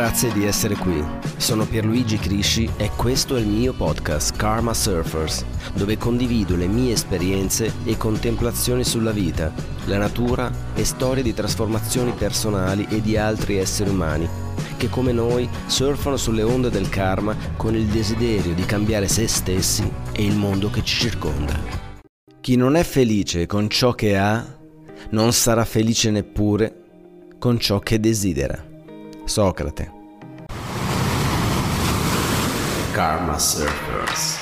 Grazie di essere qui. Sono Pierluigi Crisci e questo è il mio podcast Karma Surfers, dove condivido le mie esperienze e contemplazioni sulla vita, la natura e storie di trasformazioni personali e di altri esseri umani che come noi surfano sulle onde del karma con il desiderio di cambiare se stessi e il mondo che ci circonda. Chi non è felice con ciò che ha, non sarà felice neppure con ciò che desidera. Socrate. Karma Surfers.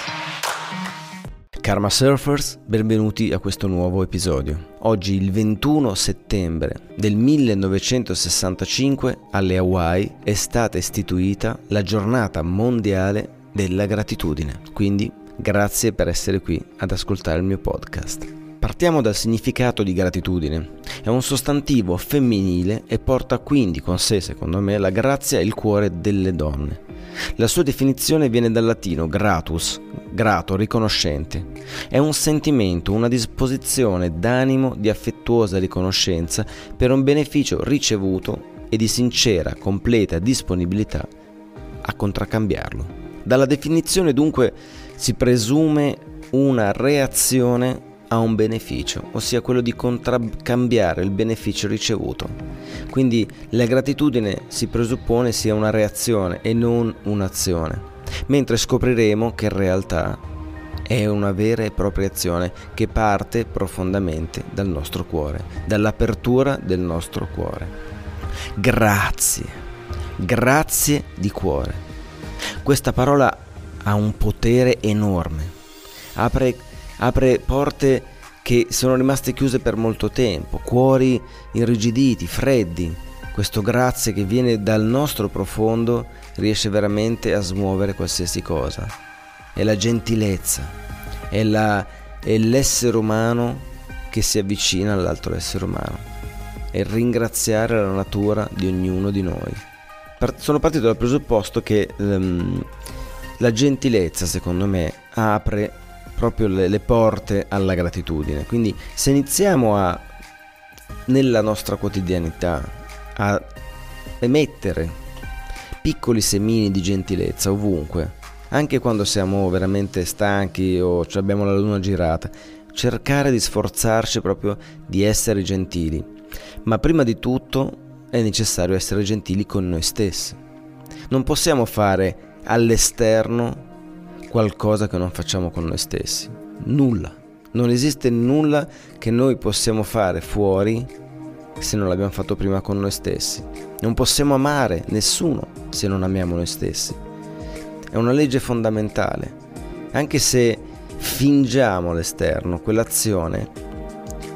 Karma Surfers, benvenuti a questo nuovo episodio. Oggi il 21 settembre del 1965 alle Hawaii è stata istituita la giornata mondiale della gratitudine. Quindi grazie per essere qui ad ascoltare il mio podcast. Partiamo dal significato di gratitudine. È un sostantivo femminile e porta quindi con sé, secondo me, la grazia e il cuore delle donne. La sua definizione viene dal latino gratus, grato, riconoscente. È un sentimento, una disposizione d'animo di affettuosa riconoscenza per un beneficio ricevuto e di sincera, completa disponibilità a contraccambiarlo. Dalla definizione dunque si presume una reazione ha un beneficio, ossia quello di contraccambiare il beneficio ricevuto. Quindi la gratitudine si presuppone sia una reazione e non un'azione, mentre scopriremo che in realtà è una vera e propria azione che parte profondamente dal nostro cuore, dall'apertura del nostro cuore. Grazie, grazie di cuore. Questa parola ha un potere enorme, apre apre porte che sono rimaste chiuse per molto tempo, cuori irrigiditi, freddi. Questo grazie che viene dal nostro profondo riesce veramente a smuovere qualsiasi cosa. È la gentilezza, è, la, è l'essere umano che si avvicina all'altro essere umano. È ringraziare la natura di ognuno di noi. Sono partito dal presupposto che um, la gentilezza, secondo me, apre proprio le, le porte alla gratitudine. Quindi se iniziamo a, nella nostra quotidianità, a emettere piccoli semini di gentilezza ovunque, anche quando siamo veramente stanchi o abbiamo la luna girata, cercare di sforzarci proprio di essere gentili. Ma prima di tutto è necessario essere gentili con noi stessi. Non possiamo fare all'esterno qualcosa che non facciamo con noi stessi. Nulla. Non esiste nulla che noi possiamo fare fuori se non l'abbiamo fatto prima con noi stessi. Non possiamo amare nessuno se non amiamo noi stessi. È una legge fondamentale. Anche se fingiamo l'esterno, quell'azione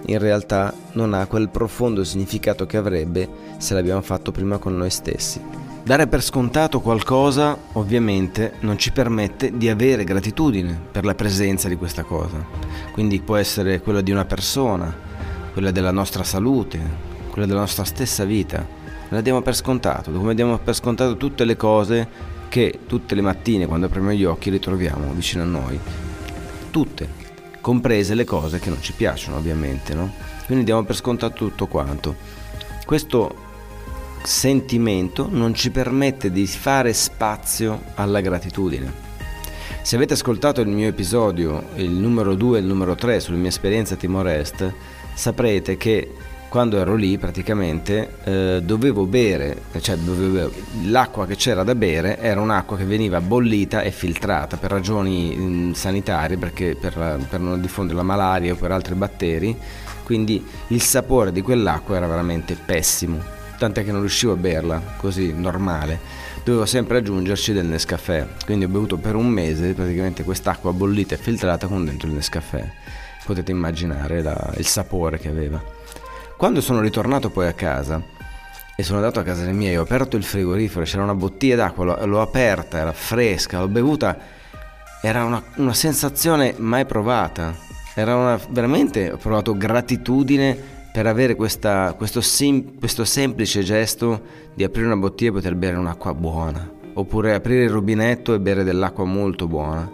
in realtà non ha quel profondo significato che avrebbe se l'abbiamo fatto prima con noi stessi. Dare per scontato qualcosa ovviamente non ci permette di avere gratitudine per la presenza di questa cosa. Quindi può essere quella di una persona, quella della nostra salute, quella della nostra stessa vita. La diamo per scontato, come diamo per scontato tutte le cose che tutte le mattine quando apriamo gli occhi ritroviamo vicino a noi. Tutte, comprese le cose che non ci piacciono ovviamente, no? Quindi diamo per scontato tutto quanto. Questo sentimento non ci permette di fare spazio alla gratitudine. Se avete ascoltato il mio episodio, il numero 2 e il numero 3 sulla mia esperienza a Timor Est, saprete che quando ero lì praticamente eh, dovevo bere, cioè dovevo, l'acqua che c'era da bere era un'acqua che veniva bollita e filtrata per ragioni mm, sanitarie, perché per, per non diffondere la malaria o per altri batteri, quindi il sapore di quell'acqua era veramente pessimo tant'è che non riuscivo a berla così normale. Dovevo sempre aggiungerci del Nescafè, quindi ho bevuto per un mese praticamente quest'acqua bollita e filtrata con dentro il Nescafè. Potete immaginare la, il sapore che aveva. Quando sono ritornato poi a casa e sono andato a casa dei miei, ho aperto il frigorifero, c'era una bottiglia d'acqua, l'ho, l'ho aperta, era fresca, l'ho bevuta, era una, una sensazione mai provata. Era una, veramente, ho provato gratitudine per avere questa, questo, sim, questo semplice gesto di aprire una bottiglia e poter bere un'acqua buona, oppure aprire il rubinetto e bere dell'acqua molto buona.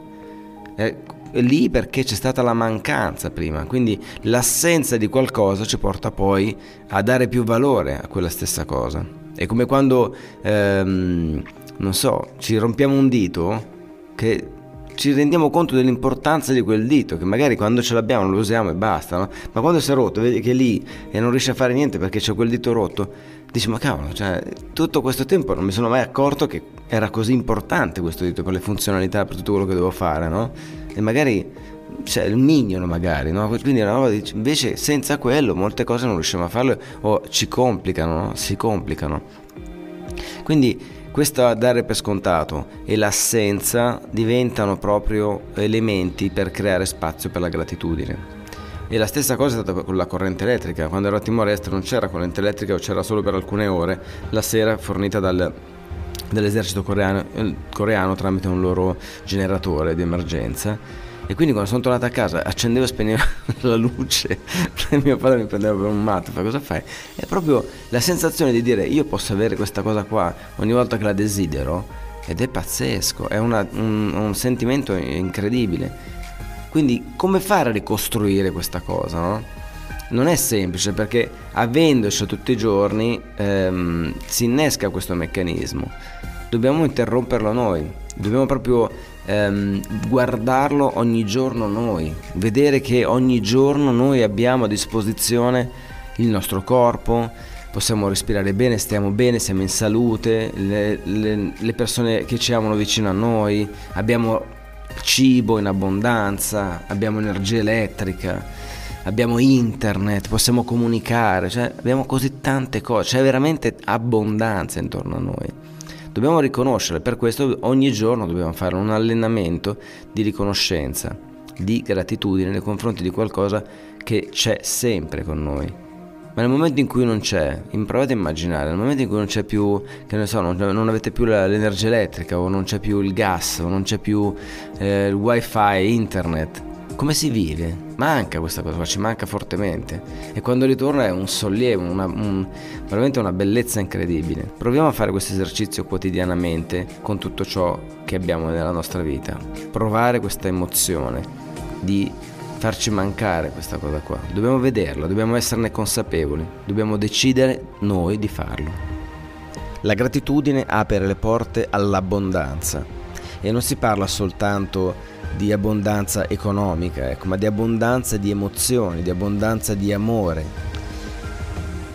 È, è lì perché c'è stata la mancanza prima, quindi l'assenza di qualcosa ci porta poi a dare più valore a quella stessa cosa. È come quando, ehm, non so, ci rompiamo un dito che ci rendiamo conto dell'importanza di quel dito, che magari quando ce l'abbiamo lo usiamo e basta, no? ma quando si è rotto, vedi che è lì e non riesce a fare niente perché c'è quel dito rotto, dici ma cavolo, cioè, tutto questo tempo non mi sono mai accorto che era così importante questo dito per le funzionalità, per tutto quello che devo fare, no? E magari cioè il minion magari, no? quindi una roba di, invece senza quello molte cose non riusciamo a farle o ci complicano, no? si complicano. Quindi questo dare per scontato e l'assenza diventano proprio elementi per creare spazio per la gratitudine. E la stessa cosa è stata con la corrente elettrica. Quando ero a Timor Est non c'era corrente elettrica o c'era solo per alcune ore, la sera fornita dal, dall'esercito coreano, eh, coreano tramite un loro generatore di emergenza e quindi quando sono tornato a casa accendevo e spegnevo la luce mio padre mi prendeva per un matto, fa cosa fai? È proprio la sensazione di dire io posso avere questa cosa qua ogni volta che la desidero ed è pazzesco, è una, un, un sentimento incredibile. Quindi come fare a ricostruire questa cosa, no? Non è semplice perché avendoci tutti i giorni ehm, si innesca questo meccanismo. Dobbiamo interromperlo noi, dobbiamo proprio ehm, guardarlo ogni giorno noi, vedere che ogni giorno noi abbiamo a disposizione il nostro corpo, possiamo respirare bene, stiamo bene, siamo in salute, le, le, le persone che ci amano vicino a noi, abbiamo cibo in abbondanza, abbiamo energia elettrica, abbiamo internet, possiamo comunicare, cioè abbiamo così tante cose, c'è veramente abbondanza intorno a noi. Dobbiamo riconoscere, per questo ogni giorno dobbiamo fare un allenamento di riconoscenza, di gratitudine nei confronti di qualcosa che c'è sempre con noi. Ma nel momento in cui non c'è, provate a immaginare, nel momento in cui non c'è più, che ne so, non, non avete più l'energia elettrica o non c'è più il gas o non c'è più eh, il wifi, internet, come si vive? Manca questa cosa, ci manca fortemente. E quando ritorna è un sollievo, una, un, veramente una bellezza incredibile. Proviamo a fare questo esercizio quotidianamente con tutto ciò che abbiamo nella nostra vita. Provare questa emozione di farci mancare questa cosa qua. Dobbiamo vederla, dobbiamo esserne consapevoli, dobbiamo decidere noi di farlo. La gratitudine apre le porte all'abbondanza e non si parla soltanto di abbondanza economica, ecco, ma di abbondanza di emozioni, di abbondanza di amore.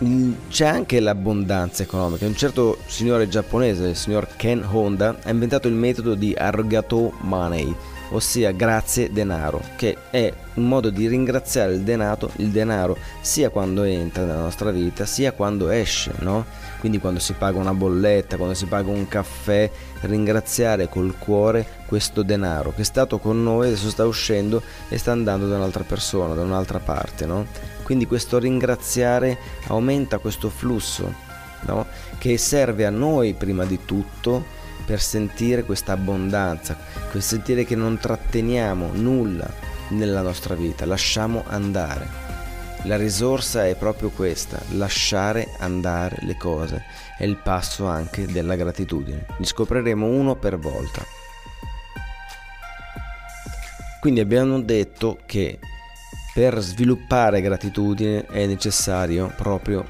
Mm, c'è anche l'abbondanza economica. Un certo signore giapponese, il signor Ken Honda, ha inventato il metodo di Argato Money, ossia grazie denaro, che è un modo di ringraziare il denaro, il denaro sia quando entra nella nostra vita, sia quando esce, no? Quindi quando si paga una bolletta, quando si paga un caffè, ringraziare col cuore questo denaro che è stato con noi, adesso sta uscendo e sta andando da un'altra persona, da un'altra parte, no? Quindi questo ringraziare aumenta questo flusso, no? Che serve a noi prima di tutto per sentire questa abbondanza, per sentire che non tratteniamo nulla nella nostra vita, lasciamo andare. La risorsa è proprio questa, lasciare andare le cose. È il passo anche della gratitudine. Li scopriremo uno per volta. Quindi abbiamo detto che per sviluppare gratitudine è necessario proprio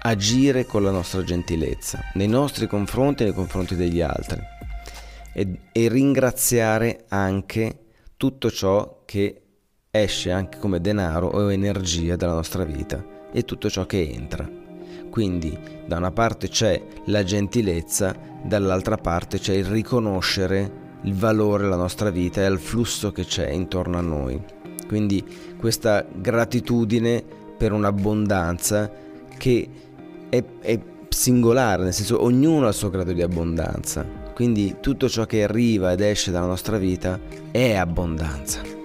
agire con la nostra gentilezza nei nostri confronti e nei confronti degli altri e, e ringraziare anche tutto ciò che esce anche come denaro o energia dalla nostra vita e tutto ciò che entra. Quindi da una parte c'è la gentilezza, dall'altra parte c'è il riconoscere il valore della nostra vita e il flusso che c'è intorno a noi. Quindi questa gratitudine per un'abbondanza che è, è singolare, nel senso ognuno ha il suo grado di abbondanza. Quindi tutto ciò che arriva ed esce dalla nostra vita è abbondanza.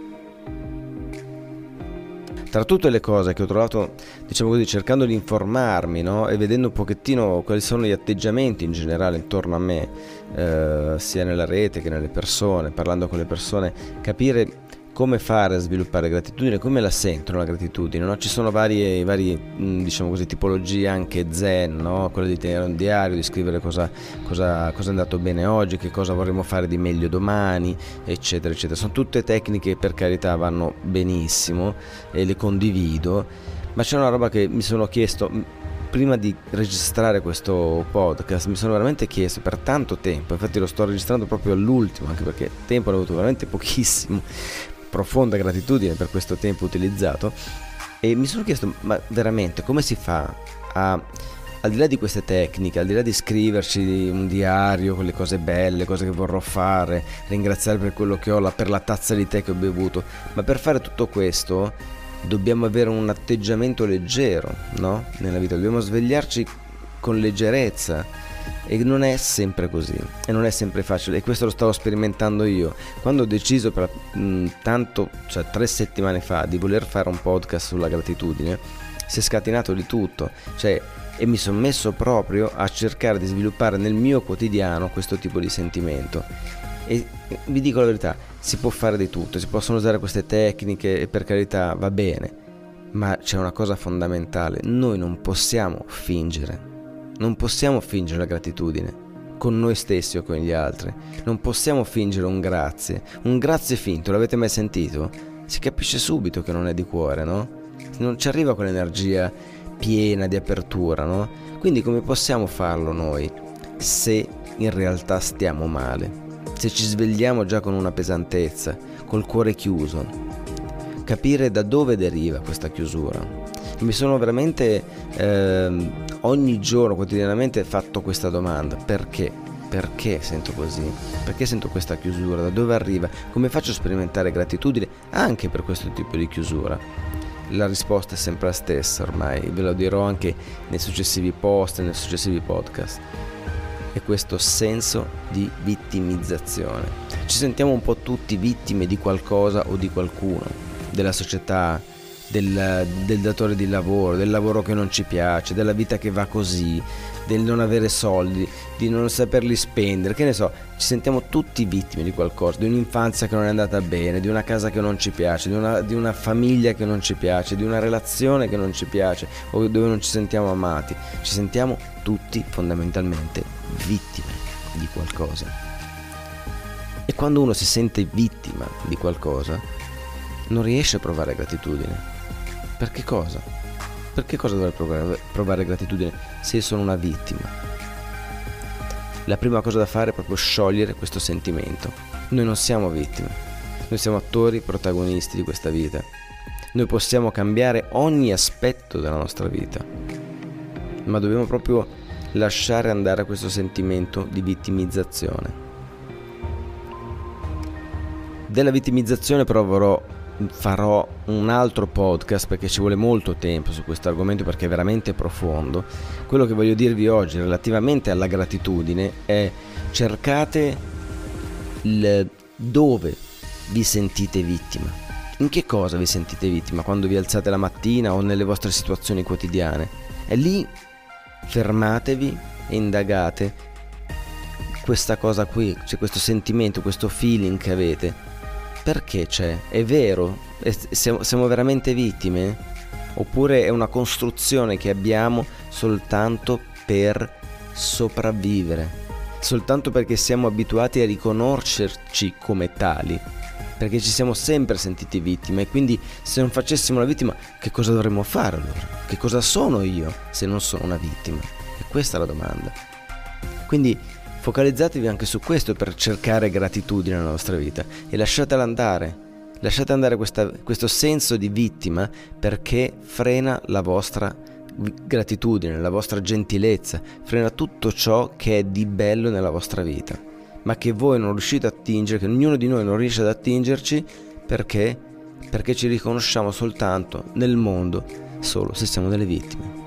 Tra tutte le cose che ho trovato, diciamo così, cercando di informarmi no? e vedendo un pochettino quali sono gli atteggiamenti in generale intorno a me, eh, sia nella rete che nelle persone, parlando con le persone, capire come fare a sviluppare gratitudine, come la sentono la gratitudine, no? ci sono varie, varie diciamo così, tipologie anche zen, no? quella di tenere un diario, di scrivere cosa, cosa, cosa, è andato bene oggi, che cosa vorremmo fare di meglio domani, eccetera, eccetera. Sono tutte tecniche per carità vanno benissimo e le condivido, ma c'è una roba che mi sono chiesto, prima di registrare questo podcast mi sono veramente chiesto per tanto tempo, infatti lo sto registrando proprio all'ultimo, anche perché tempo ne ho avuto veramente pochissimo, profonda gratitudine per questo tempo utilizzato e mi sono chiesto ma veramente come si fa a al di là di queste tecniche, al di là di scriverci un diario con le cose belle, cose che vorrò fare, ringraziare per quello che ho, per la tazza di tè che ho bevuto, ma per fare tutto questo dobbiamo avere un atteggiamento leggero, no? Nella vita, dobbiamo svegliarci con leggerezza e non è sempre così e non è sempre facile e questo lo stavo sperimentando io. Quando ho deciso per mh, tanto cioè tre settimane fa di voler fare un podcast sulla gratitudine si è scatinato di tutto. Cioè e mi sono messo proprio a cercare di sviluppare nel mio quotidiano questo tipo di sentimento. E vi dico la verità si può fare di tutto, si possono usare queste tecniche e per carità va bene, ma c'è una cosa fondamentale, noi non possiamo fingere, non possiamo fingere la gratitudine con noi stessi o con gli altri, non possiamo fingere un grazie, un grazie finto, l'avete mai sentito? Si capisce subito che non è di cuore, no? Non ci arriva quell'energia piena di apertura, no? Quindi come possiamo farlo noi se in realtà stiamo male? se ci svegliamo già con una pesantezza, col cuore chiuso, capire da dove deriva questa chiusura. Mi sono veramente eh, ogni giorno, quotidianamente, fatto questa domanda, perché? Perché sento così? Perché sento questa chiusura? Da dove arriva? Come faccio a sperimentare gratitudine anche per questo tipo di chiusura? La risposta è sempre la stessa ormai, ve lo dirò anche nei successivi post, nei successivi podcast è questo senso di vittimizzazione. Ci sentiamo un po' tutti vittime di qualcosa o di qualcuno, della società, del, del, datore di lavoro, del lavoro che non ci piace, della vita che va così, del non avere soldi, di non saperli spendere, che ne so, ci sentiamo tutti vittime di qualcosa, di un'infanzia che non è andata bene, di una casa che non ci piace, di una, di una famiglia che non ci piace, di una relazione che non ci piace o dove non ci sentiamo amati, ci sentiamo tutti fondamentalmente vittime di qualcosa. E quando uno si sente vittima di qualcosa, non riesce a provare gratitudine. Per che cosa? Per che cosa dovrei provare, provare gratitudine se sono una vittima? La prima cosa da fare è proprio sciogliere questo sentimento. Noi non siamo vittime, noi siamo attori protagonisti di questa vita. Noi possiamo cambiare ogni aspetto della nostra vita, ma dobbiamo proprio lasciare andare questo sentimento di vittimizzazione. Della vittimizzazione proverò farò un altro podcast perché ci vuole molto tempo su questo argomento perché è veramente profondo. Quello che voglio dirvi oggi relativamente alla gratitudine è cercate il dove vi sentite vittima. In che cosa vi sentite vittima? Quando vi alzate la mattina o nelle vostre situazioni quotidiane? E lì fermatevi e indagate questa cosa qui, cioè questo sentimento, questo feeling che avete perché c'è? È vero? Siamo, siamo veramente vittime? Oppure è una costruzione che abbiamo soltanto per sopravvivere? Soltanto perché siamo abituati a riconoscerci come tali? Perché ci siamo sempre sentiti vittime e quindi se non facessimo la vittima che cosa dovremmo fare allora? Che cosa sono io se non sono una vittima? E questa è la domanda. Quindi Focalizzatevi anche su questo per cercare gratitudine nella vostra vita e lasciatela andare. Lasciate andare questa, questo senso di vittima perché frena la vostra gratitudine, la vostra gentilezza, frena tutto ciò che è di bello nella vostra vita, ma che voi non riuscite a attingere, che ognuno di noi non riesce ad attingerci perché? Perché ci riconosciamo soltanto nel mondo solo se siamo delle vittime.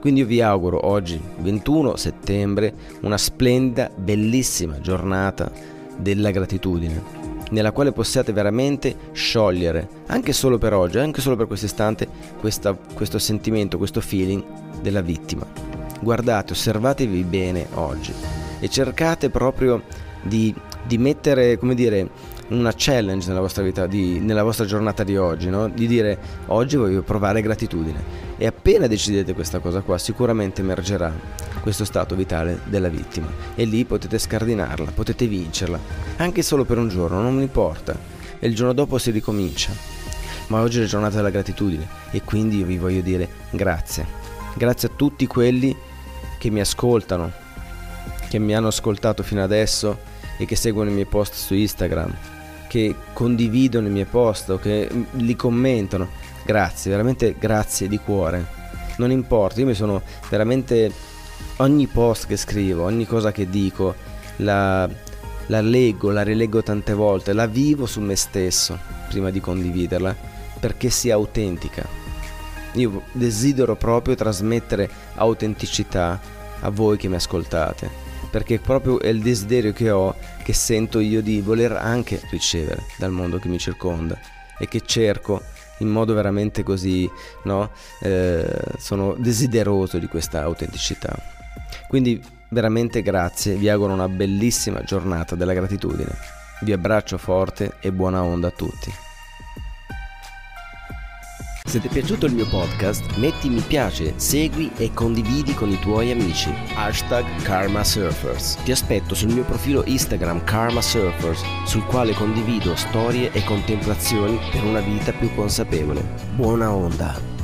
Quindi io vi auguro oggi, 21 settembre, una splendida, bellissima giornata della gratitudine, nella quale possiate veramente sciogliere, anche solo per oggi, anche solo per questo istante, questa, questo sentimento, questo feeling della vittima. Guardate, osservatevi bene oggi e cercate proprio di, di mettere, come dire, una challenge nella vostra vita, di, nella vostra giornata di oggi, no? di dire oggi voglio provare gratitudine. E appena decidete questa cosa qua, sicuramente emergerà questo stato vitale della vittima. E lì potete scardinarla, potete vincerla, anche solo per un giorno, non mi importa. E il giorno dopo si ricomincia. Ma oggi è la giornata della gratitudine e quindi io vi voglio dire grazie. Grazie a tutti quelli che mi ascoltano, che mi hanno ascoltato fino adesso e che seguono i miei post su Instagram, che condividono i miei post o che li commentano. Grazie, veramente grazie di cuore. Non importa, io mi sono veramente ogni post che scrivo, ogni cosa che dico, la, la leggo, la rileggo tante volte, la vivo su me stesso prima di condividerla perché sia autentica. Io desidero proprio trasmettere autenticità a voi che mi ascoltate, perché proprio è il desiderio che ho, che sento io di voler anche ricevere dal mondo che mi circonda e che cerco in modo veramente così, no? Eh, sono desideroso di questa autenticità. Quindi veramente grazie, vi auguro una bellissima giornata della gratitudine. Vi abbraccio forte e buona onda a tutti. Se ti è piaciuto il mio podcast, metti mi piace, segui e condividi con i tuoi amici. Hashtag Karma Surfers. Ti aspetto sul mio profilo Instagram Karma Surfers, sul quale condivido storie e contemplazioni per una vita più consapevole. Buona onda!